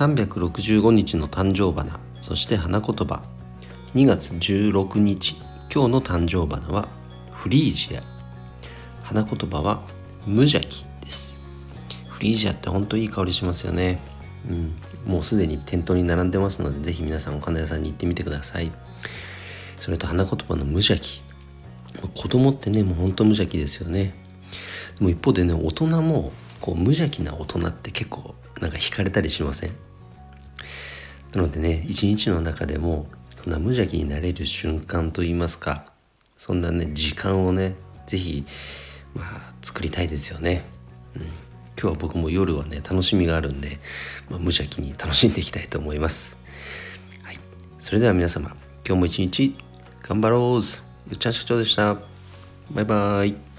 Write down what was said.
365日の誕生花そして花言葉。2月16日今日の誕生花はフリージア。花言葉は無邪気です。フリージアってほんといい香りしますよね。うん。もうすでに店頭に並んでますので是非皆さんお花屋さんに行ってみてください。それと花言葉の無邪気。子供ってねもうほんと無邪気ですよね。でも一方でね大人もこう無邪気な大人って結構なんか惹かれたりしません？なのでね一日の中でもそんな無邪気になれる瞬間といいますかそんなね時間をね是非まあ作りたいですよね、うん、今日は僕も夜はね楽しみがあるんで、まあ、無邪気に楽しんでいきたいと思います。はい。それでは皆様今日も一日頑張ろうよっちゃん社長でした。バイバーイ。